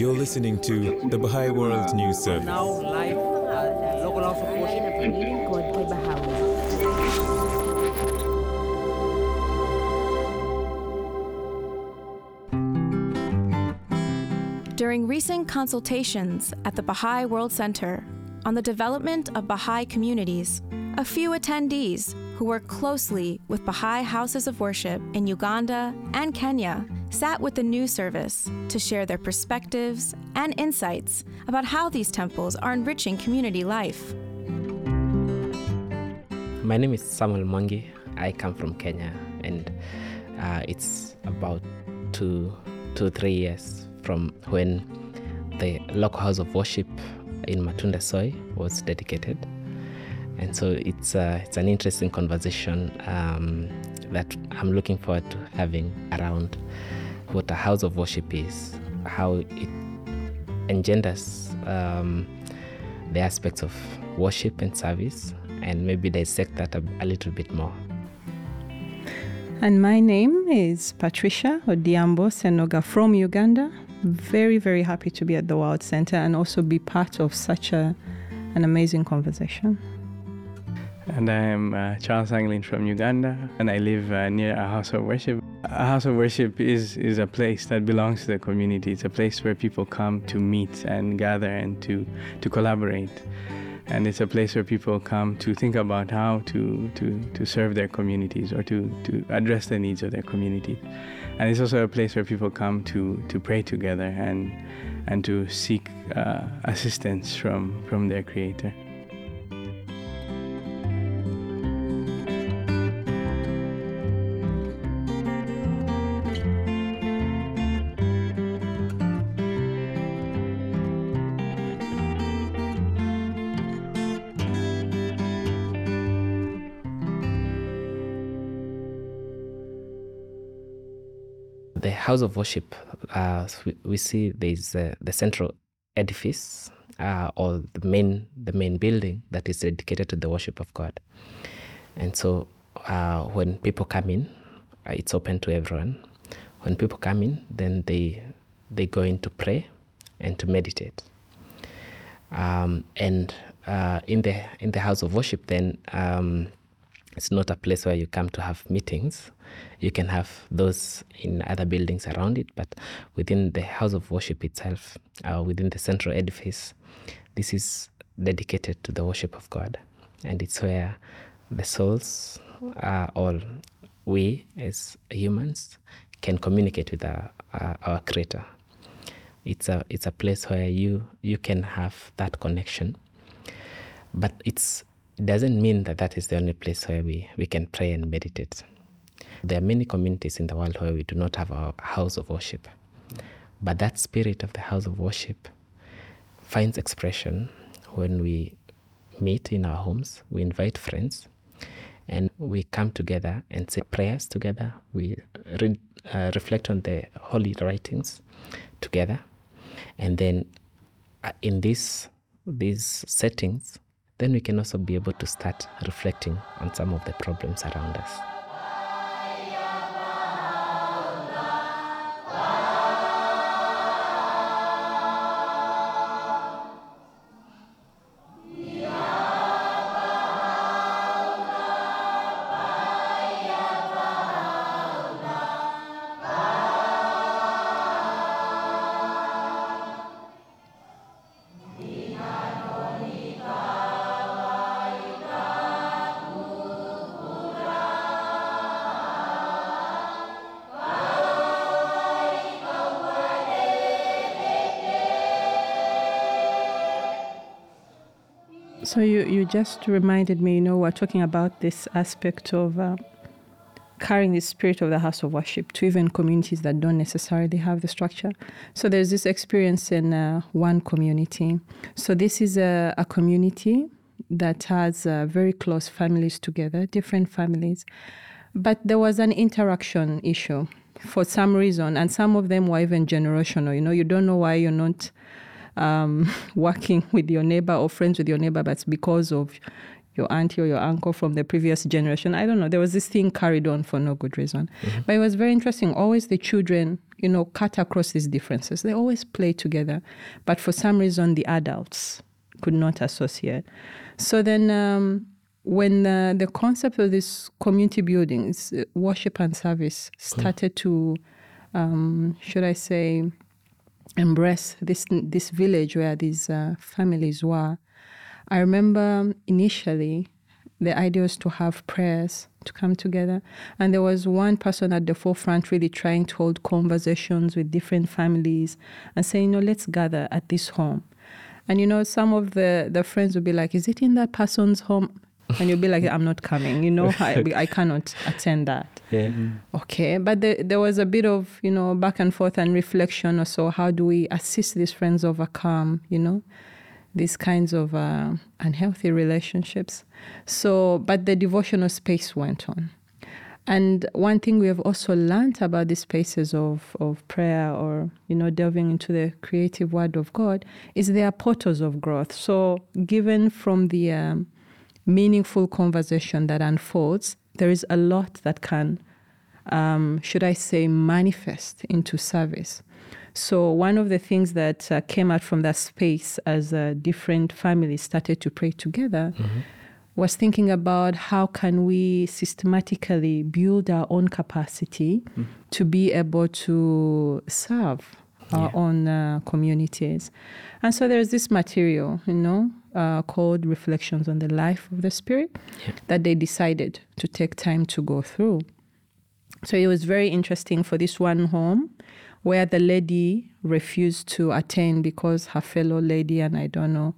You're listening to the Baha'i World News Service. Now live at local house of worship. Pagpapalilingkod kay Bahawi. During recent consultations at the Baha'i World Center on the development of Baha'i communities, a few attendees who work closely with Baha'i houses of worship in Uganda and Kenya sat with the new service to share their perspectives and insights about how these temples are enriching community life. My name is Samuel Mwangi. I come from Kenya, and uh, it's about two, two, three years from when the local house of worship in Matunda Soy was dedicated. And so it's uh, it's an interesting conversation um, that I'm looking forward to having around what a house of worship is, how it engenders um, the aspects of worship and service, and maybe dissect that a, a little bit more. And my name is Patricia Odhiambo Senoga from Uganda. Very, very happy to be at the World Center and also be part of such a, an amazing conversation. And I'm uh, Charles Anglin from Uganda, and I live uh, near a house of worship. A house of worship is, is a place that belongs to the community. It's a place where people come to meet and gather and to, to collaborate. And it's a place where people come to think about how to, to, to serve their communities or to, to address the needs of their community. And it's also a place where people come to, to pray together and, and to seek uh, assistance from, from their Creator. The house of worship, uh, we, see there's uh, the central edifice uh, or the main the main building that is dedicated to the worship of God. And so uh, when people come in, uh, it's open to everyone. When people come in, then they they go in to pray and to meditate. Um, and uh, in the in the house of worship, then um, it's not a place where you come to have meetings. You can have those in other buildings around it, but within the house of worship itself, uh, within the central edifice, this is dedicated to the worship of God. And it's where the souls, uh, all we as humans, can communicate with our, uh, our Creator. It's a, it's a place where you, you can have that connection. But it's it doesn't mean that that is the only place where we, we can pray and meditate. There are many communities in the world where we do not have our house of worship. But that spirit of the house of worship finds expression when we meet in our homes, we invite friends, and we come together and say prayers together. We read, uh, reflect on the holy writings together. And then uh, in this, these settings, then we can also be able to start reflecting on some of the problems around us. So you, you just reminded me, you know, we're talking about this aspect of uh, carrying the spirit of the house of worship to even communities that don't necessarily have the structure. So there's this experience in uh, one community. So this is a, a community that has uh, very close families together, different families. But there was an interaction issue for some reason, and some of them were even generational. You know, you don't know why you're not um, working with your neighbor or friends with your neighbor, but it's because of your auntie or your uncle from the previous generation. I don't know. There was this thing carried on for no good reason. But it was very interesting. Always the children, you know, cut across these differences. They always play together. But for some reason, the adults could not associate. So then, um, when uh, the concept of this community buildings, uh, worship and service, started to, um, should I say, embrace this this village where these uh, families were. I remember initially the idea was to have prayers to come together, and there was one person at the forefront really trying to hold conversations with different families and saying, "You know, let's gather at this home." And you know, some of the the friends would be like, "Is it in that person's home?" And you'll be like, "I'm not coming." You know, I, I cannot attend that. Yeah. Okay, but the, there was a bit of you know back and forth and reflection. or so how do we assist these friends overcome you know these kinds of uh, unhealthy relationships? So, but the devotional space went on, and one thing we have also learned about these spaces of of prayer or you know delving into the creative Word of God is they are portals of growth. So, given from the um, meaningful conversation that unfolds, there is a lot that can, um, should I say, manifest into service. So, one of the things that uh, came out from that space as uh, different families started to pray together was thinking about how can we systematically build our own capacity to be able to serve our own uh, communities. And so there's this material, you know, uh, called Reflections on the Life of the Spirit that they decided to take time to go through. So it was very interesting for this one home where the lady refused to attend because her fellow lady and I don't know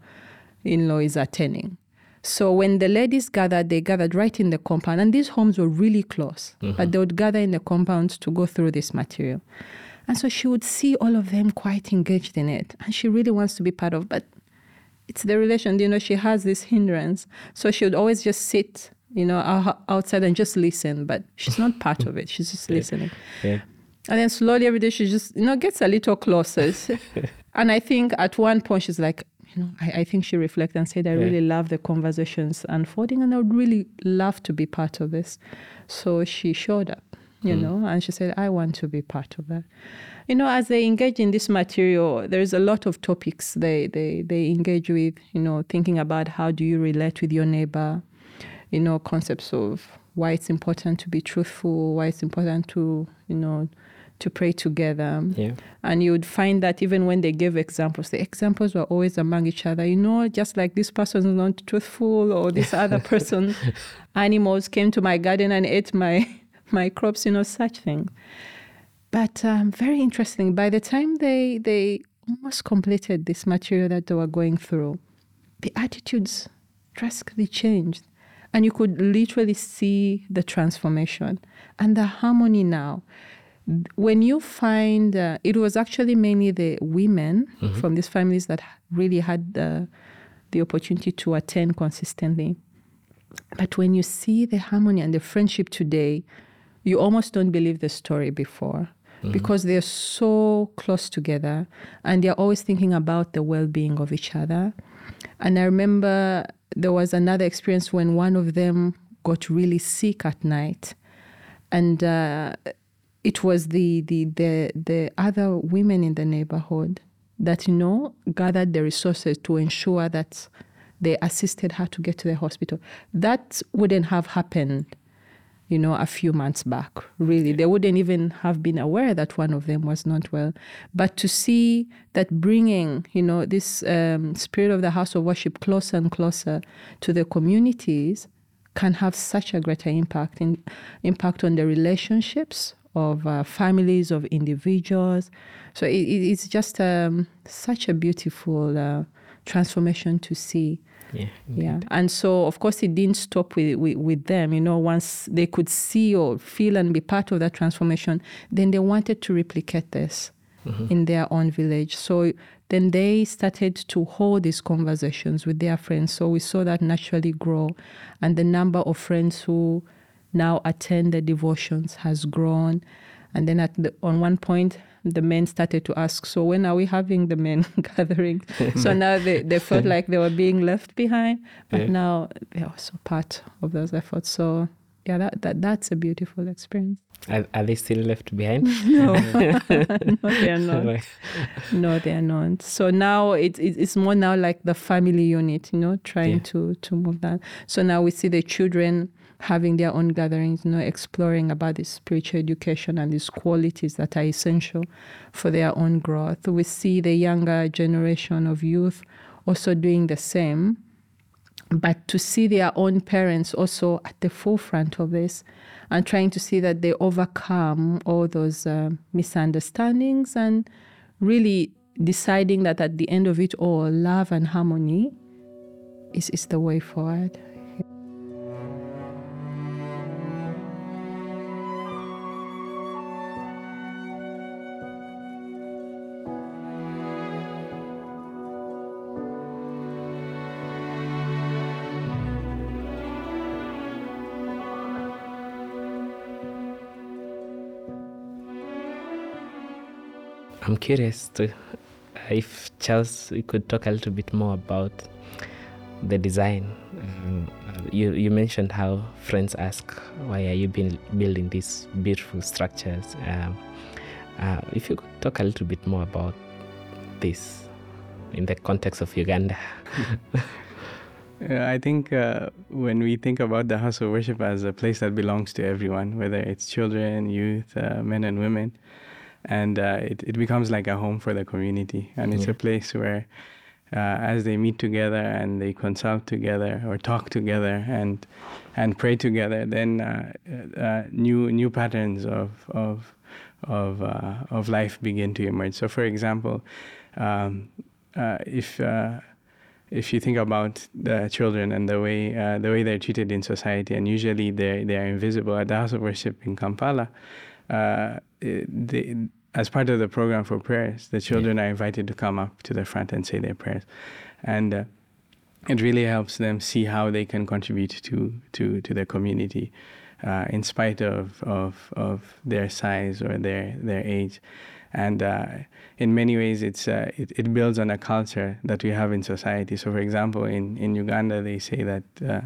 in law is attending. So when the ladies gathered, they gathered right in the compound, and these homes were really close, but they would gather in the compound to go through this material. And so she would see all of them quite engaged in it, and she really wants to be part of. But it's the relation, you know. She has this hindrance, so she would always just sit, you know, outside and just listen. But she's not part of it; she's just listening. Yeah. And then slowly every day she just, you know, gets a little closer. and I think at one point she's like, you know, I, I think she reflected and said, I really love the conversations unfolding and I would really love to be part of this. So she showed up, you hmm. know, and she said, I want to be part of that. You know, as they engage in this material, there's a lot of topics they, they, they engage with, you know, thinking about how do you relate with your neighbor, you know, concepts of why it's important to be truthful, why it's important to, you know, to pray together. Yeah. And you would find that even when they gave examples, the examples were always among each other. You know, just like this person is not truthful, or this other person, animals came to my garden and ate my my crops. You know, such things. But um, very interesting. By the time they they almost completed this material that they were going through, the attitudes drastically changed, and you could literally see the transformation and the harmony now when you find uh, it was actually mainly the women from these families that really had the, the opportunity to attend consistently but when you see the harmony and the friendship today you almost don't believe the story before because they're so close together and they're always thinking about the well-being of each other and i remember there was another experience when one of them got really sick at night and uh, it was the, the the the other women in the neighborhood that you know gathered the resources to ensure that they assisted her to get to the hospital. That wouldn't have happened, you know, a few months back. Really, they wouldn't even have been aware that one of them was not well. But to see that bringing, you know, this um, spirit of the house of worship closer and closer to the communities can have such a greater impact in impact on the relationships of uh, families of individuals so it, it- it's just um, such a beautiful uh, transformation to see Yeah. yeah. and so of course it didn't stop with, with, with them. You know once they could see or feel and be part of that transformation then they wanted to replicate this mm-hmm. in their own village. So then they started to hold these conversations with their friends. So we saw that naturally grow. And the number of friends who now attend the devotions has grown. And then at the, on one point, the men started to ask, "So when are we having the men gathering?" so now they, they felt like they were being left behind, but Yeah. now they're also part of those efforts. So yeah, that, that that's a beautiful experience. Are, are they still left behind? No, no, they are not. No, they are not. So now it's it's it's more now like the family unit, you know, trying Yeah. to to move that. So now we see the children having their own gatherings, you know, exploring about this spiritual education and these qualities that are essential for their own growth. We see the younger generation of youth also doing the same but to see their own parents also at the forefront of this and trying to see that they overcome all those uh, misunderstandings and really deciding that at the end of it all, love and harmony is, is the way forward. I'm curious to if Charles, you could talk a little bit more about the design. Um, you you mentioned how friends ask, "Why are you been building these beautiful structures?" Um, uh, if you could talk a little bit more about this in the context of Uganda. I think uh, when we think about the house of worship as a place that belongs to everyone, whether it's children, youth, uh, men, and women, and uh, it, it becomes like a home for the community. And it's Yeah. a place where, uh, as they meet together and they consult together or talk together and and pray together, then uh, uh, new new patterns of of of uh, of life begin to emerge. So, for example, um, uh, if uh, if you think about the children and the way uh, the way they're treated in society, and usually they they are invisible at the house of worship in Kampala. Uh, eh, as part of the program for prayers, the children are invited to come up to the front and say their prayers, and uh, it really helps them see how they can contribute to to to the community, uh, in spite of, of of their size or their their age, and uh, in many ways it's uh, it, it builds on a culture that we have in society. So, for example, in in Uganda they say that uh,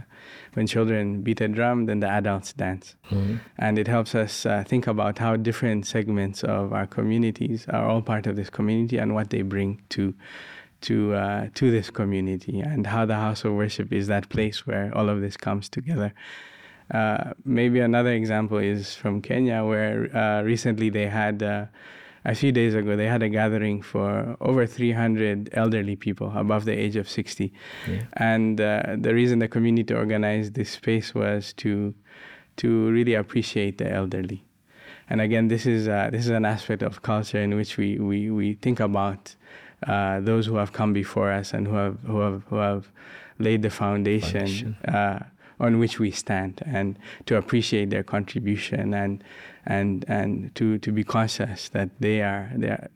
when children beat a drum, then the adults dance, and it helps us uh, think about how different segments of our communities are all part of this community and what they bring to to uh, to this community and how the house of worship is that place where all of this comes together. Uh, maybe another example is from Kenya, where uh, recently they had uh, a few days ago they had a gathering for over 300 elderly people above the age of 60, and uh, the reason the community organized this space was to to really appreciate the elderly. And again, this is uh, this is an aspect of culture in which we we, we think about uh, those who have come before us and who have who have who have laid the foundation, Foundation. On which we stand, and to appreciate their contribution and and and to to be conscious that they are they are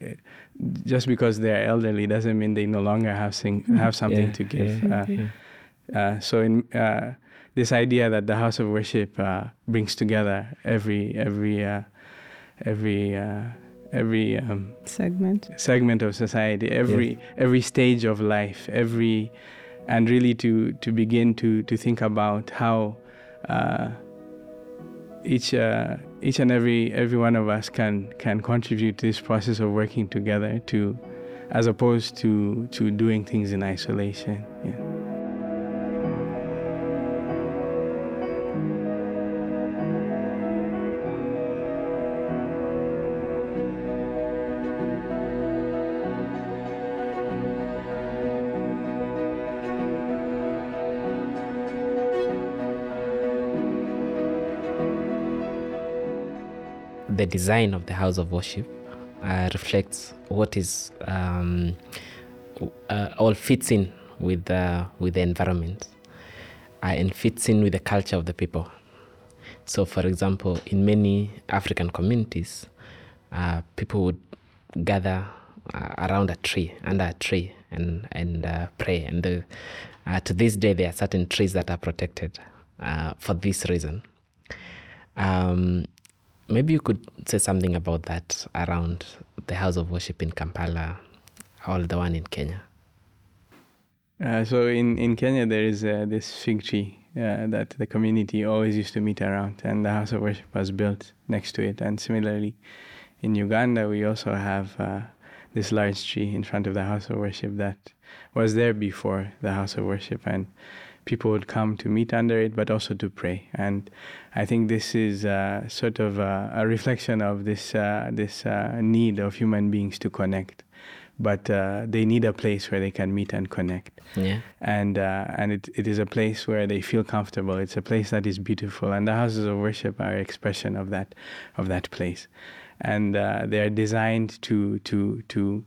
just because they are elderly doesn't mean they no longer have sing, have something Yeah, to give. yeah, Uh, yeah. uh, so in uh, this idea that the house of worship uh, brings together every every uh, every uh, every um, Segment. segment of society, every every stage of life, every and really to to begin to to think about how uh, each uh, each and every every one of us can can contribute to this process of working together to as opposed to to doing things in isolation. Yeah. The design of the house of worship uh, reflects what is um, uh, all fits in with the with the environment uh, and fits in with the culture of the people. So, for example, in many African communities, uh, people would gather uh, around a tree, under a tree, and and uh, pray. And the, uh, to this day, there are certain trees that are protected uh, for this reason. Um, maybe you could say something about that around the house of worship in Kampala or the one in Kenya. Uh, so in, in Kenya, there is uh, this fig tree uh, that the community always used to meet around, and the house of worship was built next to it. And similarly, in Uganda, we also have uh, this large tree in front of the house of worship that was there before the house of worship, and people would come to meet under it, but also to pray. And I think this is uh, sort of a, a reflection of this uh, this uh, need of human beings to connect but uh, they need a place where they can meet and connect. Yeah. And uh, and it, it is a place where they feel comfortable. It's a place that is beautiful, and the houses of worship are expression of that of that place, and uh, they are designed to to to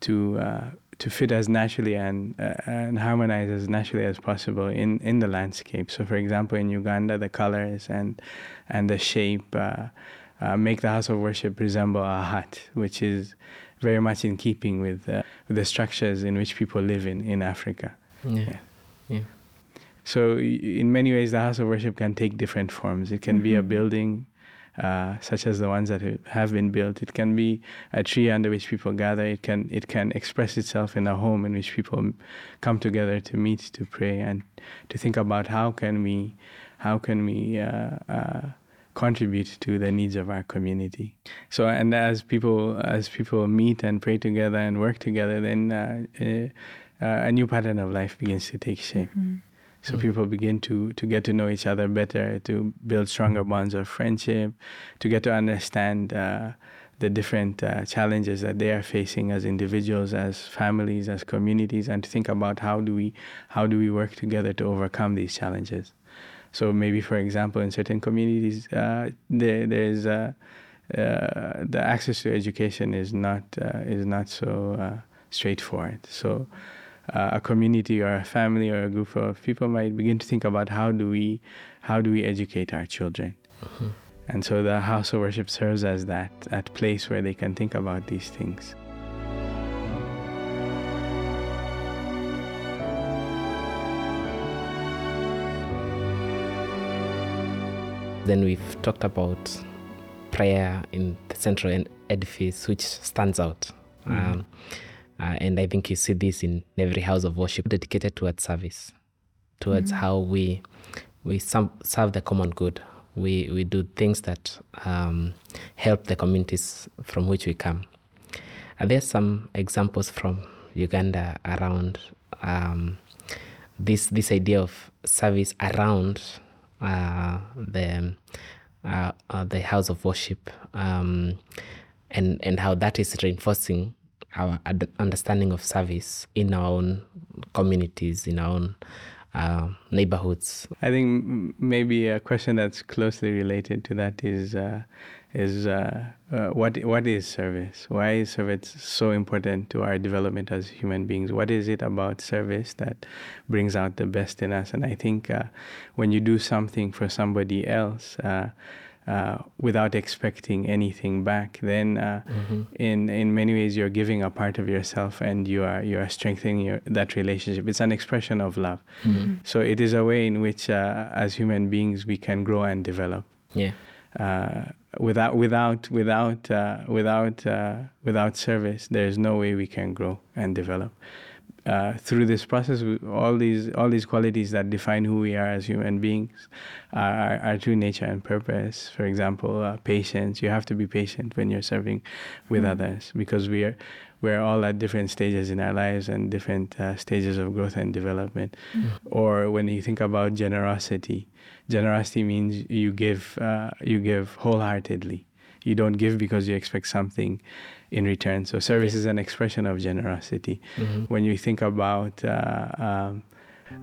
to uh, to fit as naturally and uh, and harmonize as naturally as possible in, in the landscape. So, for example, in Uganda, the colors and and the shape uh, make the house of worship resemble a hut, which is very much in keeping with, uh, with the structures in which people live in in Africa. Yeah. yeah. yeah. So, in many ways, the house of worship can take different forms. It can mm-hmm. be a mm-hmm. building, uh, such as the ones that have been built. It can be a tree under which people gather. It can it can express itself in a home in which people come together to meet, to pray, and to think about how can we how can we uh, uh contribute to the needs of our community. So, and as people as people meet and pray together and work together, then uh, uh, a new pattern of life begins to take shape. Mm-hmm. So mm-hmm. people begin to to get to know each other better, to build stronger bonds of friendship, to get to understand. Uh, the different uh, challenges that they are facing as individuals, as families, as communities, and to think about how do we how do we work together to overcome these challenges. So maybe, for example, in certain communities, uh, there there's uh, uh, the access to education is not uh, is not so uh, straightforward. So uh, a community or a family or a group of people might begin to think about how do we how do we educate our children. Mm-hmm. And so the house of worship serves as that that place where they can think about these things. Then we've talked about prayer in the central edifice, which stands out. Mm-hmm. Um, uh, and I think you see this in every house of worship dedicated towards service, towards mm-hmm. how we we serve the common good. We we do things that um, help the communities from which we come. Are there some examples from Uganda around um, this this idea of service around uh, the uh, uh, the house of worship um, and and how that is reinforcing our ad- understanding of service in our own communities, in our own uh, neighborhoods. I think maybe a question that's closely related to that is uh, is uh, uh, what what is service? Why is service so important to our development as human beings? What is it about service that brings out the best in us? And I think uh, when you do something for somebody else. Uh, uh, without expecting anything back, then uh, mm-hmm. in in many ways you're giving a part of yourself and you are you are strengthening your, that relationship. It's an expression of love. Mm-hmm. So it is a way in which, as human beings, we can grow and develop. Yeah without without without uh, without uh, without service, there is no way we can grow and develop. Uh, through this process, all these all these qualities that define who we are as human beings are, are true nature and purpose. For example, uh, patience. You have to be patient when you're serving with mm. others because we are we're all at different stages in our lives and different uh, stages of growth and development. Mm. Or when you think about generosity, generosity means you give uh, you give wholeheartedly. You don't give because you expect something in return. So service is an expression of generosity. Mm-hmm. When you think about uh, um,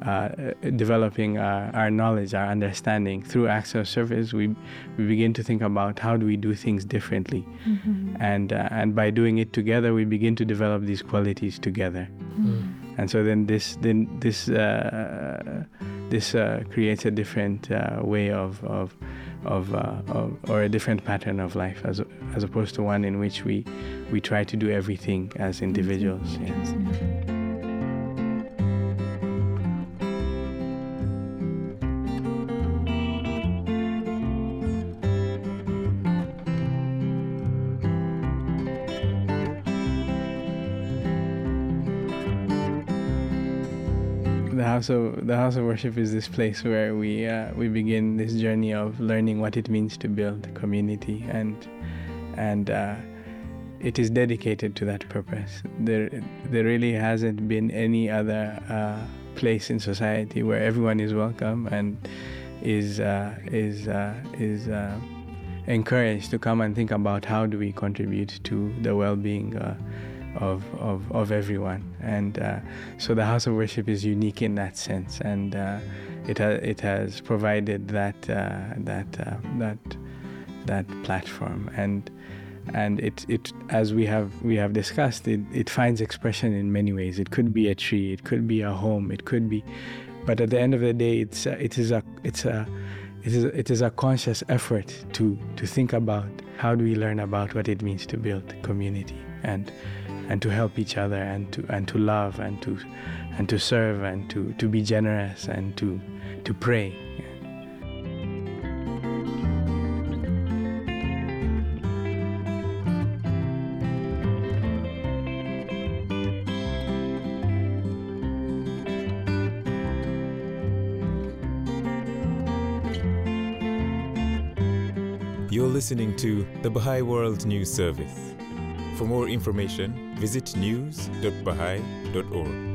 uh, developing our, our, knowledge, our understanding through acts of service, we we begin to think about how do we do things differently, mm-hmm. and uh, and by doing it together, we begin to develop these qualities together, mm-hmm. and so then this then this uh, this uh, creates a different uh, way of of of, uh, of, or a different pattern of life as as opposed to one in which we we try to do everything as individuals. Yeah. House of the house of worship is this place where we uh, we begin this journey of learning what it means to build community and and uh, it is dedicated to that purpose. There there really hasn't been any other uh, place in society where everyone is welcome and is uh, is uh, is uh, encouraged to come and think about how do we contribute to the well-being of, of, of everyone. And uh, so the house of worship is unique in that sense, and uh, it, ha- it has provided that, uh, that, uh, that, that platform. And, and it, it, as we have, we have discussed, it, it finds expression in many ways. It could be a tree, it could be a home, it could be, but at the end of the day, it's, it is a, it's a, it is, it is a conscious effort to, to think about how do we learn about what it means to build community and and to help each other and to and to love and to and to serve and to, to be generous and to to pray. You're listening to the Baha'i World News Service. For more information, visit news.baha'i.org.